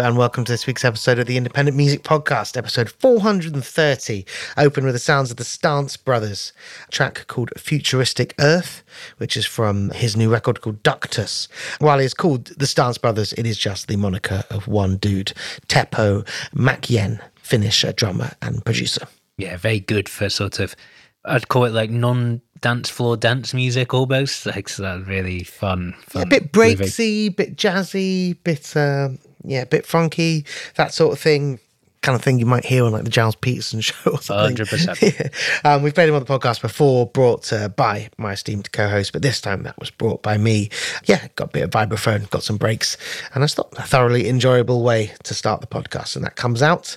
Hello and welcome to this week's episode of the Independent Music Podcast, episode 430. Open with the sounds of the Stance Brothers, a track called Futuristic Earth, which is from his new record called Ductus. While it's called the Stance Brothers, it is just the moniker of one dude, Teppo Mäkinen, Finnish drummer and producer. Yeah, very good for sort of, I'd call it like non dance floor dance music almost. Like, so that really fun. fun yeah, a bit breaksy, bit jazzy, bit. Um, yeah, a bit funky, that sort of thing. Kind of thing you might hear on like the Gilles Peterson show or something. 100%. yeah. um, we've played him on the podcast before, brought uh, by my esteemed co host, but this time that was brought by me. Yeah, got a bit of vibraphone, got some breaks, and I thought a thoroughly enjoyable way to start the podcast. And that comes out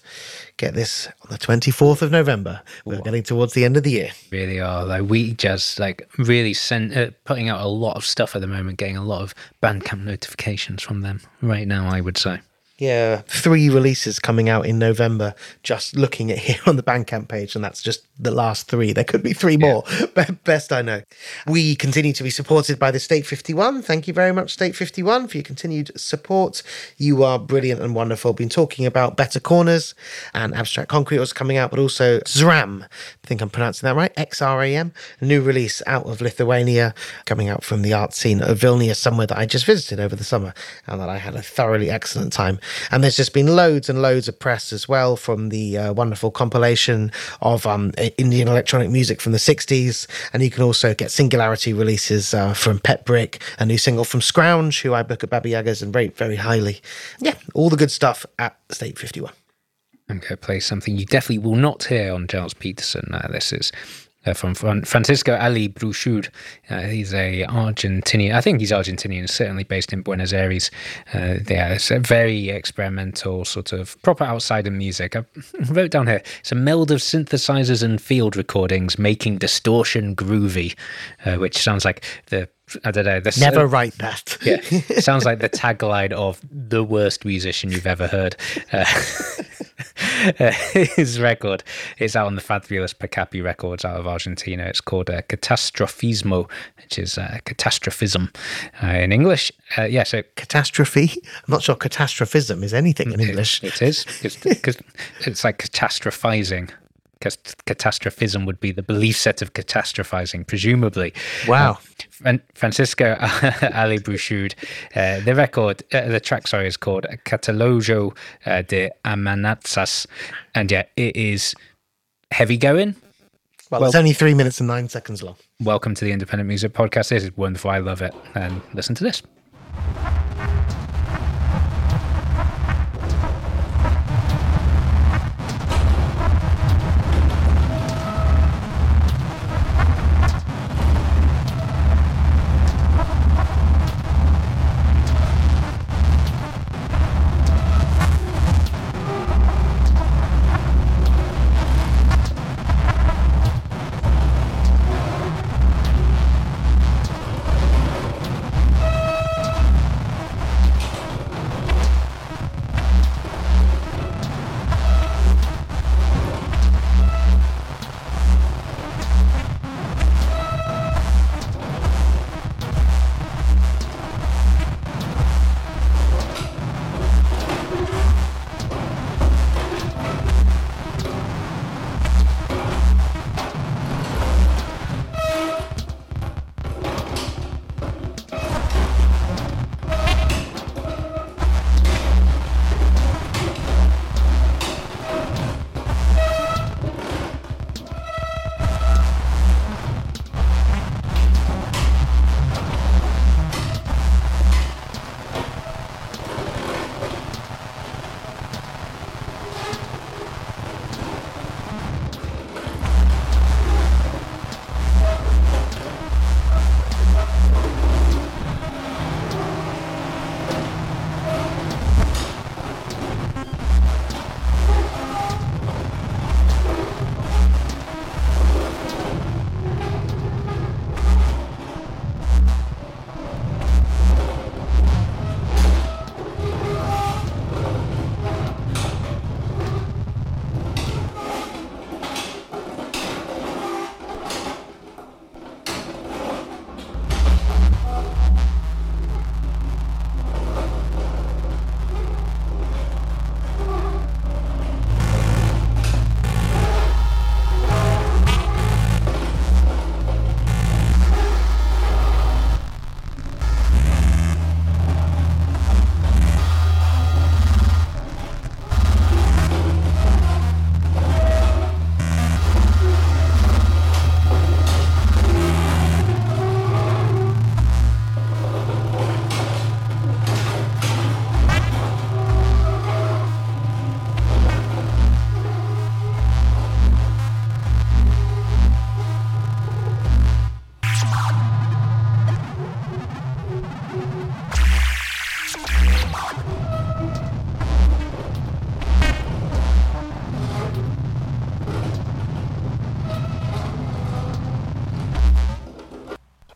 get this on the 24th of November. We're Ooh. getting towards the end of the year. Really are. Like we just like really sent uh, putting out a lot of stuff at the moment, getting a lot of Bandcamp notifications from them right now, I would say. Yeah, three releases coming out in November. Just looking at here on the Bandcamp page, and that's just the last three. There could be three more, yeah. best I know. We continue to be supported by the State 51. Thank you very much, State 51, for your continued support. You are brilliant and wonderful. I've Been talking about Better Corners and Abstract Concrete was coming out, but also XRAM. I think I'm pronouncing that right. X R A M. A new release out of Lithuania, coming out from the art scene of Vilnius, somewhere that I just visited over the summer, and that I had a thoroughly excellent time And there's just been loads and loads of press as well from the uh, wonderful compilation of um, Indian electronic music from the 60s. And you can also get singularity releases uh, from Pet Brick, a new single from Scrounge, who I book at Baba Yaga's and rate very highly. Yeah, all the good stuff at State 51. I'm going to play something you definitely will not hear on Gilles Peterson. Uh, this is uh, from Francisco Ali-Brouchoud. Uh, he's a Argentinian. I think he's Argentinian, certainly based in Buenos Aires. Uh, yeah, it's a very experimental sort of proper outsider music. I wrote down here, it's a meld of synthesizers and field recordings making distortion groovy, uh, which sounds like the I don't know. The, Never write that. yeah, sounds like the tagline of the worst musician you've ever heard. Uh, his record is out on the fabulous Pakapi Records out of Argentina. It's called uh, Catastrofismo, which is uh, catastrophism uh, in English. Uh, yeah, so catastrophe. I'm not sure catastrophism is anything in English. it, it is because it's like catastrophizing catastrophism would be the belief set of catastrophizing, presumably. Wow. Uh, Francisco Ali-Brouchoud, uh, the record, uh, the track, sorry, is called Catálogo uh, de Amenazas. And yeah, it is heavy going. Well, well, it's only three minutes and nine seconds long. Welcome to the Independent Music Podcast. This is wonderful. I love it. And listen to this.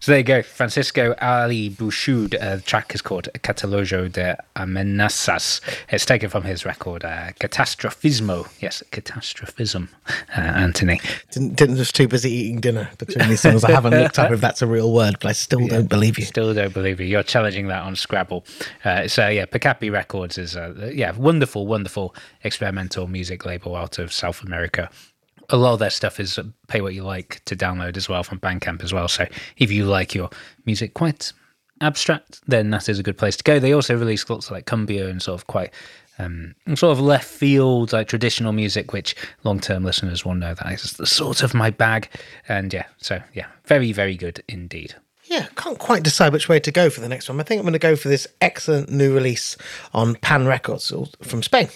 So there you go, Francisco Ali-Brouchoud. Uh, the track is called Catálogo de Amenazas. It's taken from his record uh, Catastrofismo. Yes, Catastrophism, uh, Anthony. Didn't, didn't just too busy eating dinner between these songs. I haven't looked up if that's a real word, but I still yeah, don't believe you. Still don't believe you. You're challenging that on Scrabble. Uh, so yeah, Pakapi Records is a yeah wonderful, wonderful experimental music label out of South America a lot of their stuff is pay what you like to download as well from Bandcamp as well. So if you like your music quite abstract, then that is a good place to go. They also release lots of like cumbia and sort of quite um, sort of left field, like traditional music, which long term listeners will know that is the sort of my bag. And yeah, so yeah, very, very good indeed. Yeah, can't quite decide which way to go for the next one. I think I'm going to go for this excellent new release on Pan Records from Spain.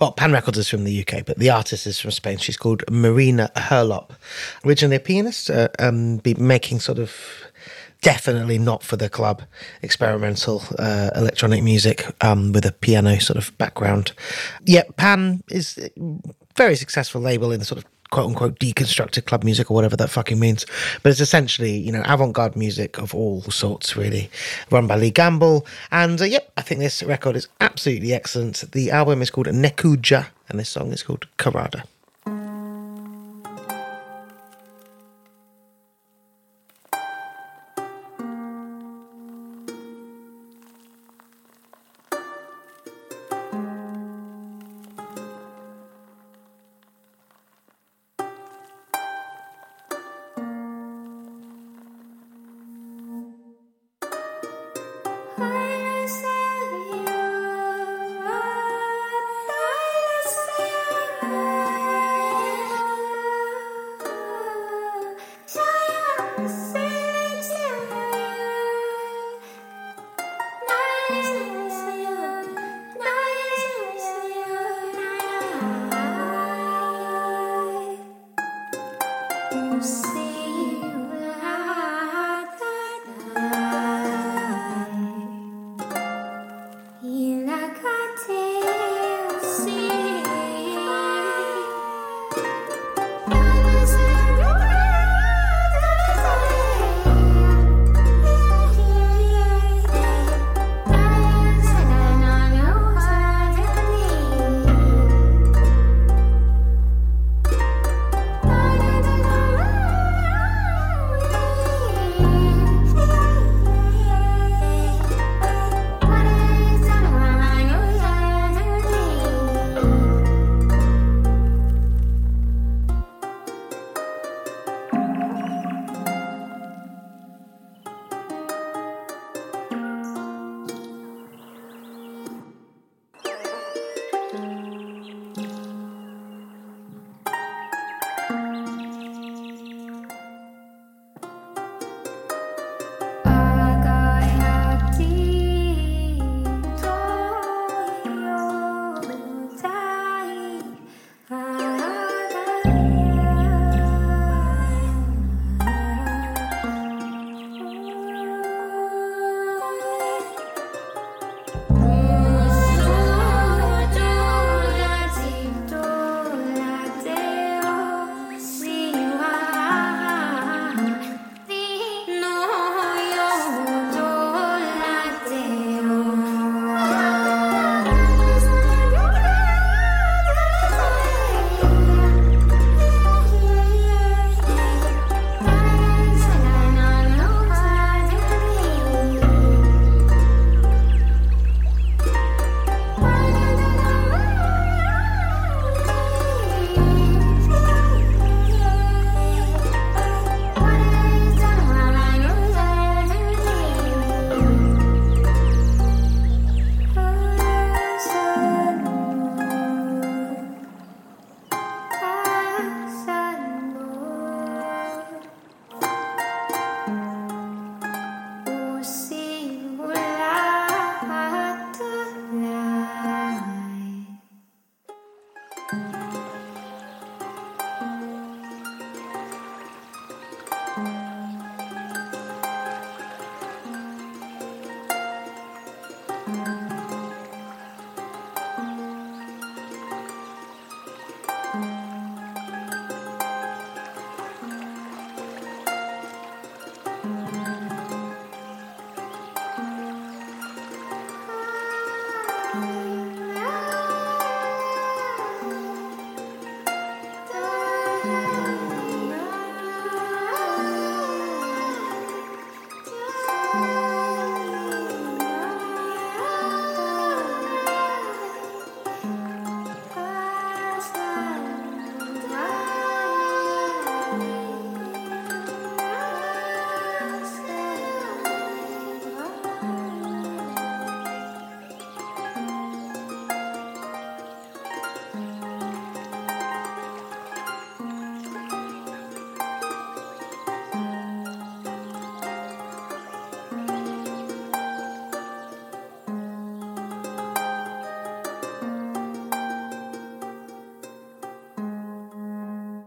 Well, Pan Records is from the UK, but the artist is from Spain. She's called Marina Herlop. Originally a pianist, uh, um, be making sort of definitely not for the club experimental uh, electronic music um, with a piano sort of background. Yeah, Pan is a very successful label in the sort of quote unquote deconstructed club music or whatever that fucking means. But it's essentially, you know, avant garde music of all sorts, really, run by Lee Gamble. And uh, yep, I think this record is absolutely excellent. The album is called Nekkuja, and this song is called Karada.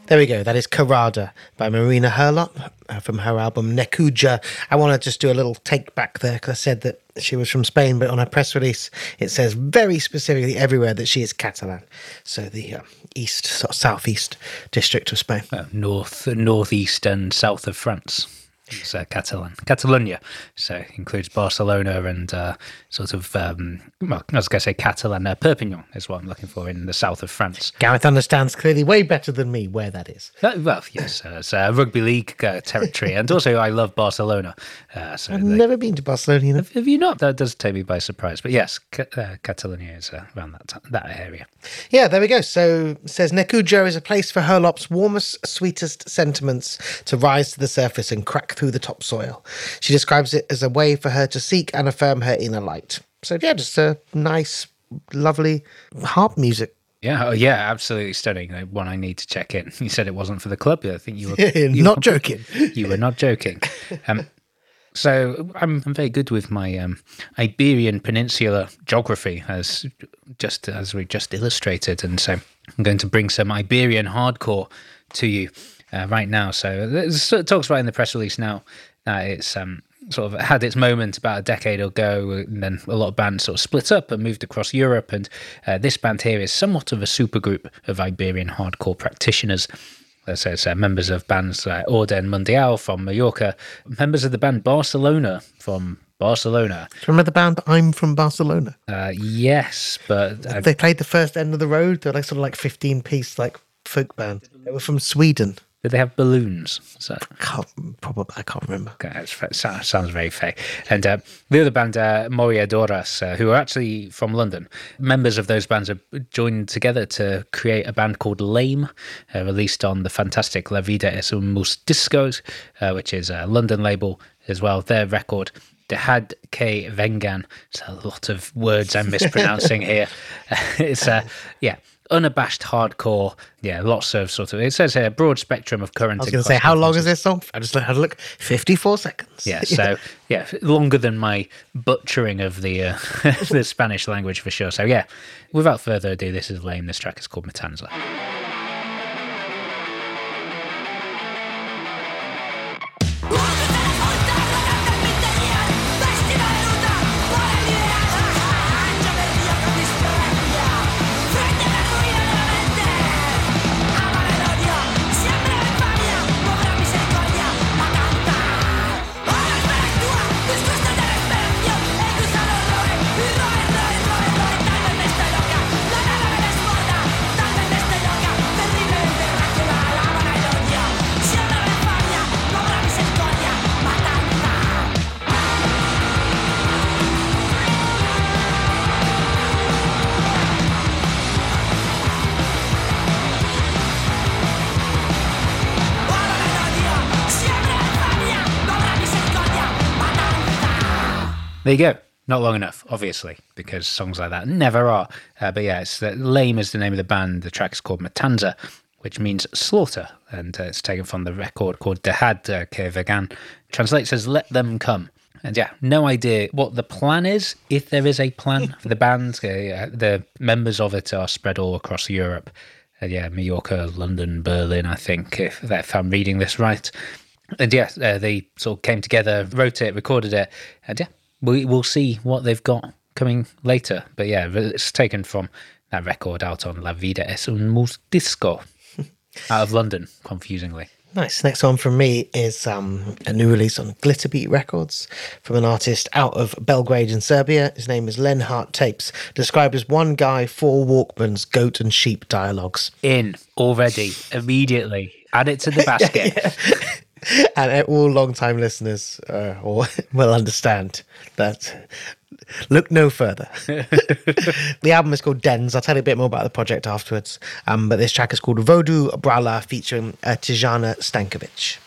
There we go. That is Karada by Marina Herlop uh, from her album Nekkuja. I want to just do a little take back there because I said that she was from Spain, but on her press release, it says very specifically everywhere that she is Catalan. So the uh, east, sort of southeast district of Spain. Uh, north, northeast, and south of France. It's uh, Catalan, Catalonia. So it includes Barcelona and uh, sort of, um, well, I was going to say Catalan, uh, Perpignan is what I'm looking for in the south of France. Gareth understands clearly way better than me where that is. Uh, well, yes, uh, it's uh, rugby league uh, territory, and also I love Barcelona. Uh, so I've they- never been to Barcelona. Know. have you not? That does take me by surprise. But yes, Ca- uh, Catalonia is uh, around that that area. Yeah, there we go. So it says Nekkuja is a place for Herlop's warmest, sweetest sentiments to rise to the surface and crack through the topsoil. She describes it as a way for her to seek and affirm her inner light. So yeah, just a nice, lovely harp music. Yeah, oh, yeah, absolutely stunning. One I need to check in. You said it wasn't for the club. I think you were you Not were- joking. You were not joking. Um, so I'm, I'm very good with my um, Iberian Peninsula geography, as just as we just illustrated, and so I'm going to bring some Iberian hardcore to you uh, right now. So it talks about in the press release now that it's um, sort of had its moment about a decade ago, and then a lot of bands sort of split up and moved across Europe. And uh, this band here is somewhat of a supergroup of Iberian hardcore practitioners. So it's uh, members of bands like Orden Mundial from Mallorca, members of the band Barcelona from Barcelona. Do you remember the band I'm from Barcelona? Uh, yes, but uh, They played the first end of the road. They're like sort of like 15 piece like folk band. They were from Sweden. Did they have balloons? So Can't, probably I can't remember. Okay, sounds very fake. And uh, the other band, uh, Moria Doras, uh, who are actually from London, members of those bands have joined together to create a band called Lame, uh, released on the fantastic La Vida es un Mus Discos, uh, which is a London label as well. Their record, Dejad Que Vengan. It's a lot of words I'm mispronouncing here. it's, uh, yeah. Unabashed hardcore, yeah, lots of sort of. It says here broad spectrum of current. I was going to say, how long is this song? I just had a look. 54 seconds. Yeah, so yeah, longer than my butchering of the uh, the Spanish language for sure. So yeah, without further ado, this is lame. This track is called Matanza. There you go. Not long enough, obviously, because songs like that never are. Uh, but yeah, it's the, Lame is the name of the band. The track is called Matanza, which means slaughter, and uh, it's taken from the record called Dejad uh, Ke Vegan. Translates as "Let them come." And yeah, no idea what the plan is, if there is a plan for the band. Uh, the members of it are spread all across Europe. Uh, yeah, Mallorca, London, Berlin, I think, if, if I'm reading this right. And yeah, uh, they sort of came together, wrote it, recorded it, and yeah, we will see what they've got coming later. But yeah, it's taken from that record out on La Vida es un mus disco out of London, confusingly. Nice. Next one from me is um, a new release on Glitterbeat Records from an artist out of Belgrade in Serbia. His name is Lenhart Tapes, described as one guy, four Walkmans, goat and sheep dialogues. In already, immediately. Add it to the basket. and all long-time listeners uh, or will understand that. Look no further. the album is called Dens. I'll tell you a bit more about the project afterwards. Um, but this track is called Vodu Brala featuring uh, Tijana Stankovic.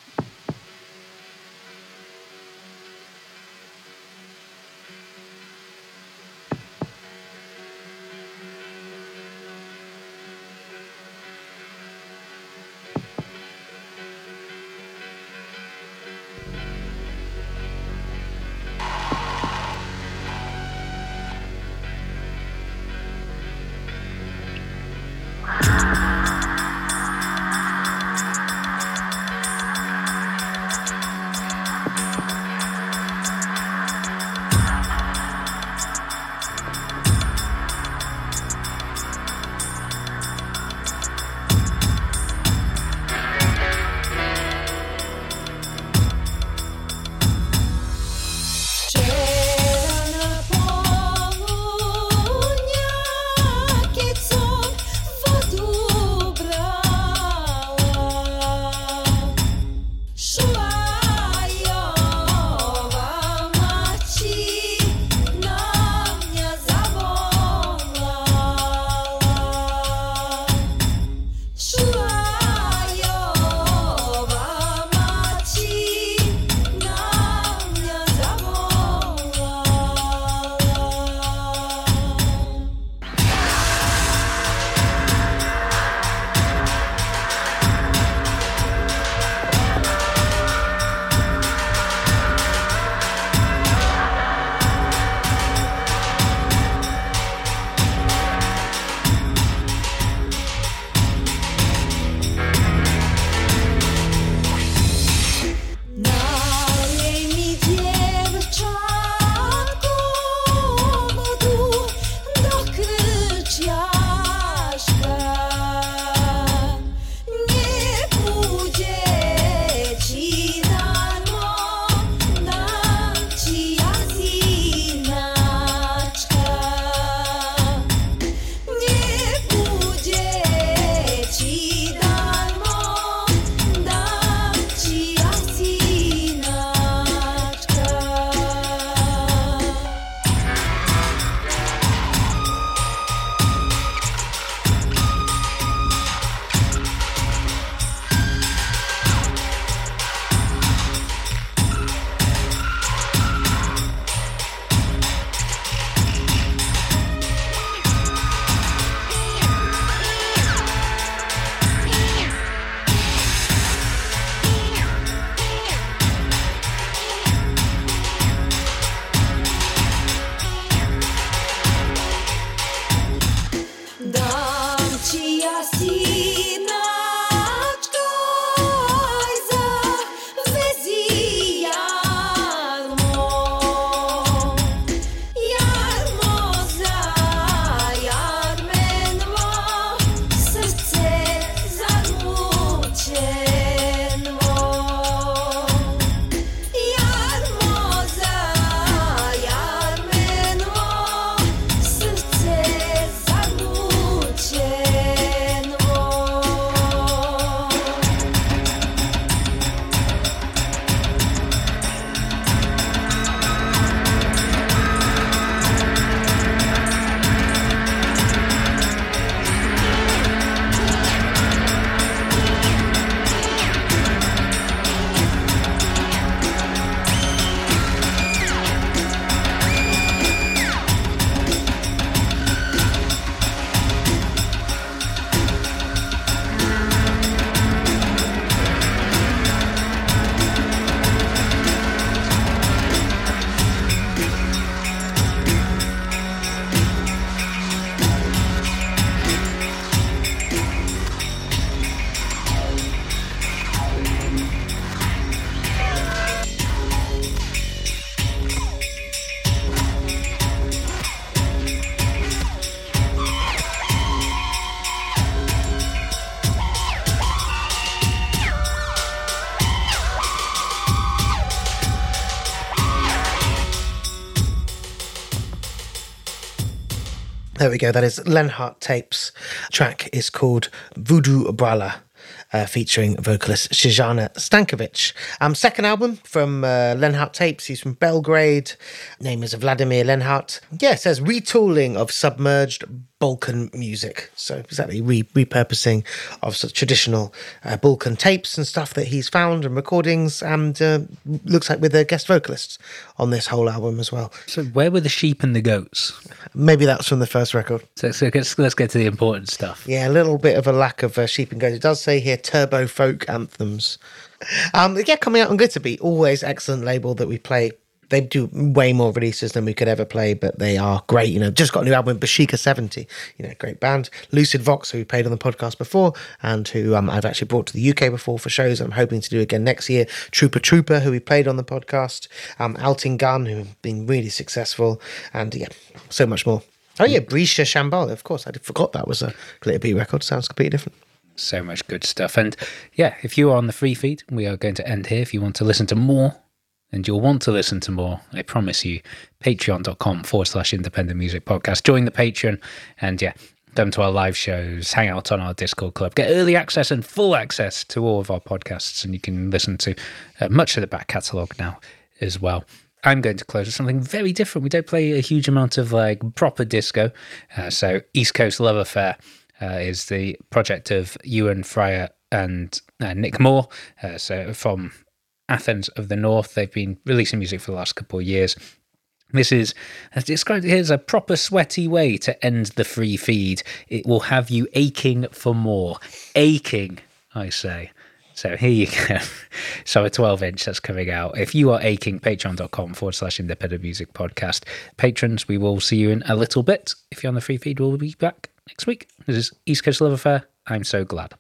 There we go. That is Lenhart Tapes. Track is called Vodu Brala. Uh, featuring vocalist Tijana Stankovic. Um, second album from uh, Lenhart Tapes. He's from Belgrade. Name is Vladimir Lenhart. Yeah, it says retooling of submerged Balkan music. So exactly re- repurposing of sort of traditional uh, Balkan tapes and stuff that he's found and recordings, and uh, looks like with the guest vocalists on this whole album as well. So where were the sheep and the goats? Maybe that's from the first record. So, so let's, let's get to the important stuff. Yeah, a little bit of a lack of uh, sheep and goats. It does say here turbo folk anthems. Um, yeah, coming out on Glitterbeat, always excellent label that we play they do way more releases than we could ever play, but they are great. You know, just got a new album, Bashika 70, you know, great band. Lucid Vox, who we played on the podcast before, and who um, I've actually brought to the UK before for shows. I'm hoping to do again next year. Trooper Trooper, who we played on the podcast. Um, Altın Gün, who have been really successful. And yeah, so much more. Oh, yeah, Brisha Shambhala, of course. I forgot that was a Glitter record. Sounds completely different so much good stuff. And yeah, if you are on the free feed, we are going to end here. If you want to listen to more and you'll want to listen to more, I promise you, patreon.com forward slash independent music podcast. Join the Patreon and yeah, come to our live shows, hang out on our Discord club, get early access and full access to all of our podcasts, and you can listen to uh, much of the back catalogue now as well. I'm going to close with something very different. We don't play a huge amount of like proper disco. Uh, so, East Coast Love Affair uh, is the project of Ewan Fryer and uh, Nick Moore. Uh, so, from Athens of the North. They've been releasing music for the last couple of years. This is as described here's a proper sweaty way to end the free feed. It will have you aching for more. Aching, I say. So here you go. So a 12 inch that's coming out. If you are aching, patreon.com forward slash independent music podcast. Patrons, we will see you in a little bit. If you're on the free feed, we'll be back next week. This is East Coast Love Affair. I'm so glad.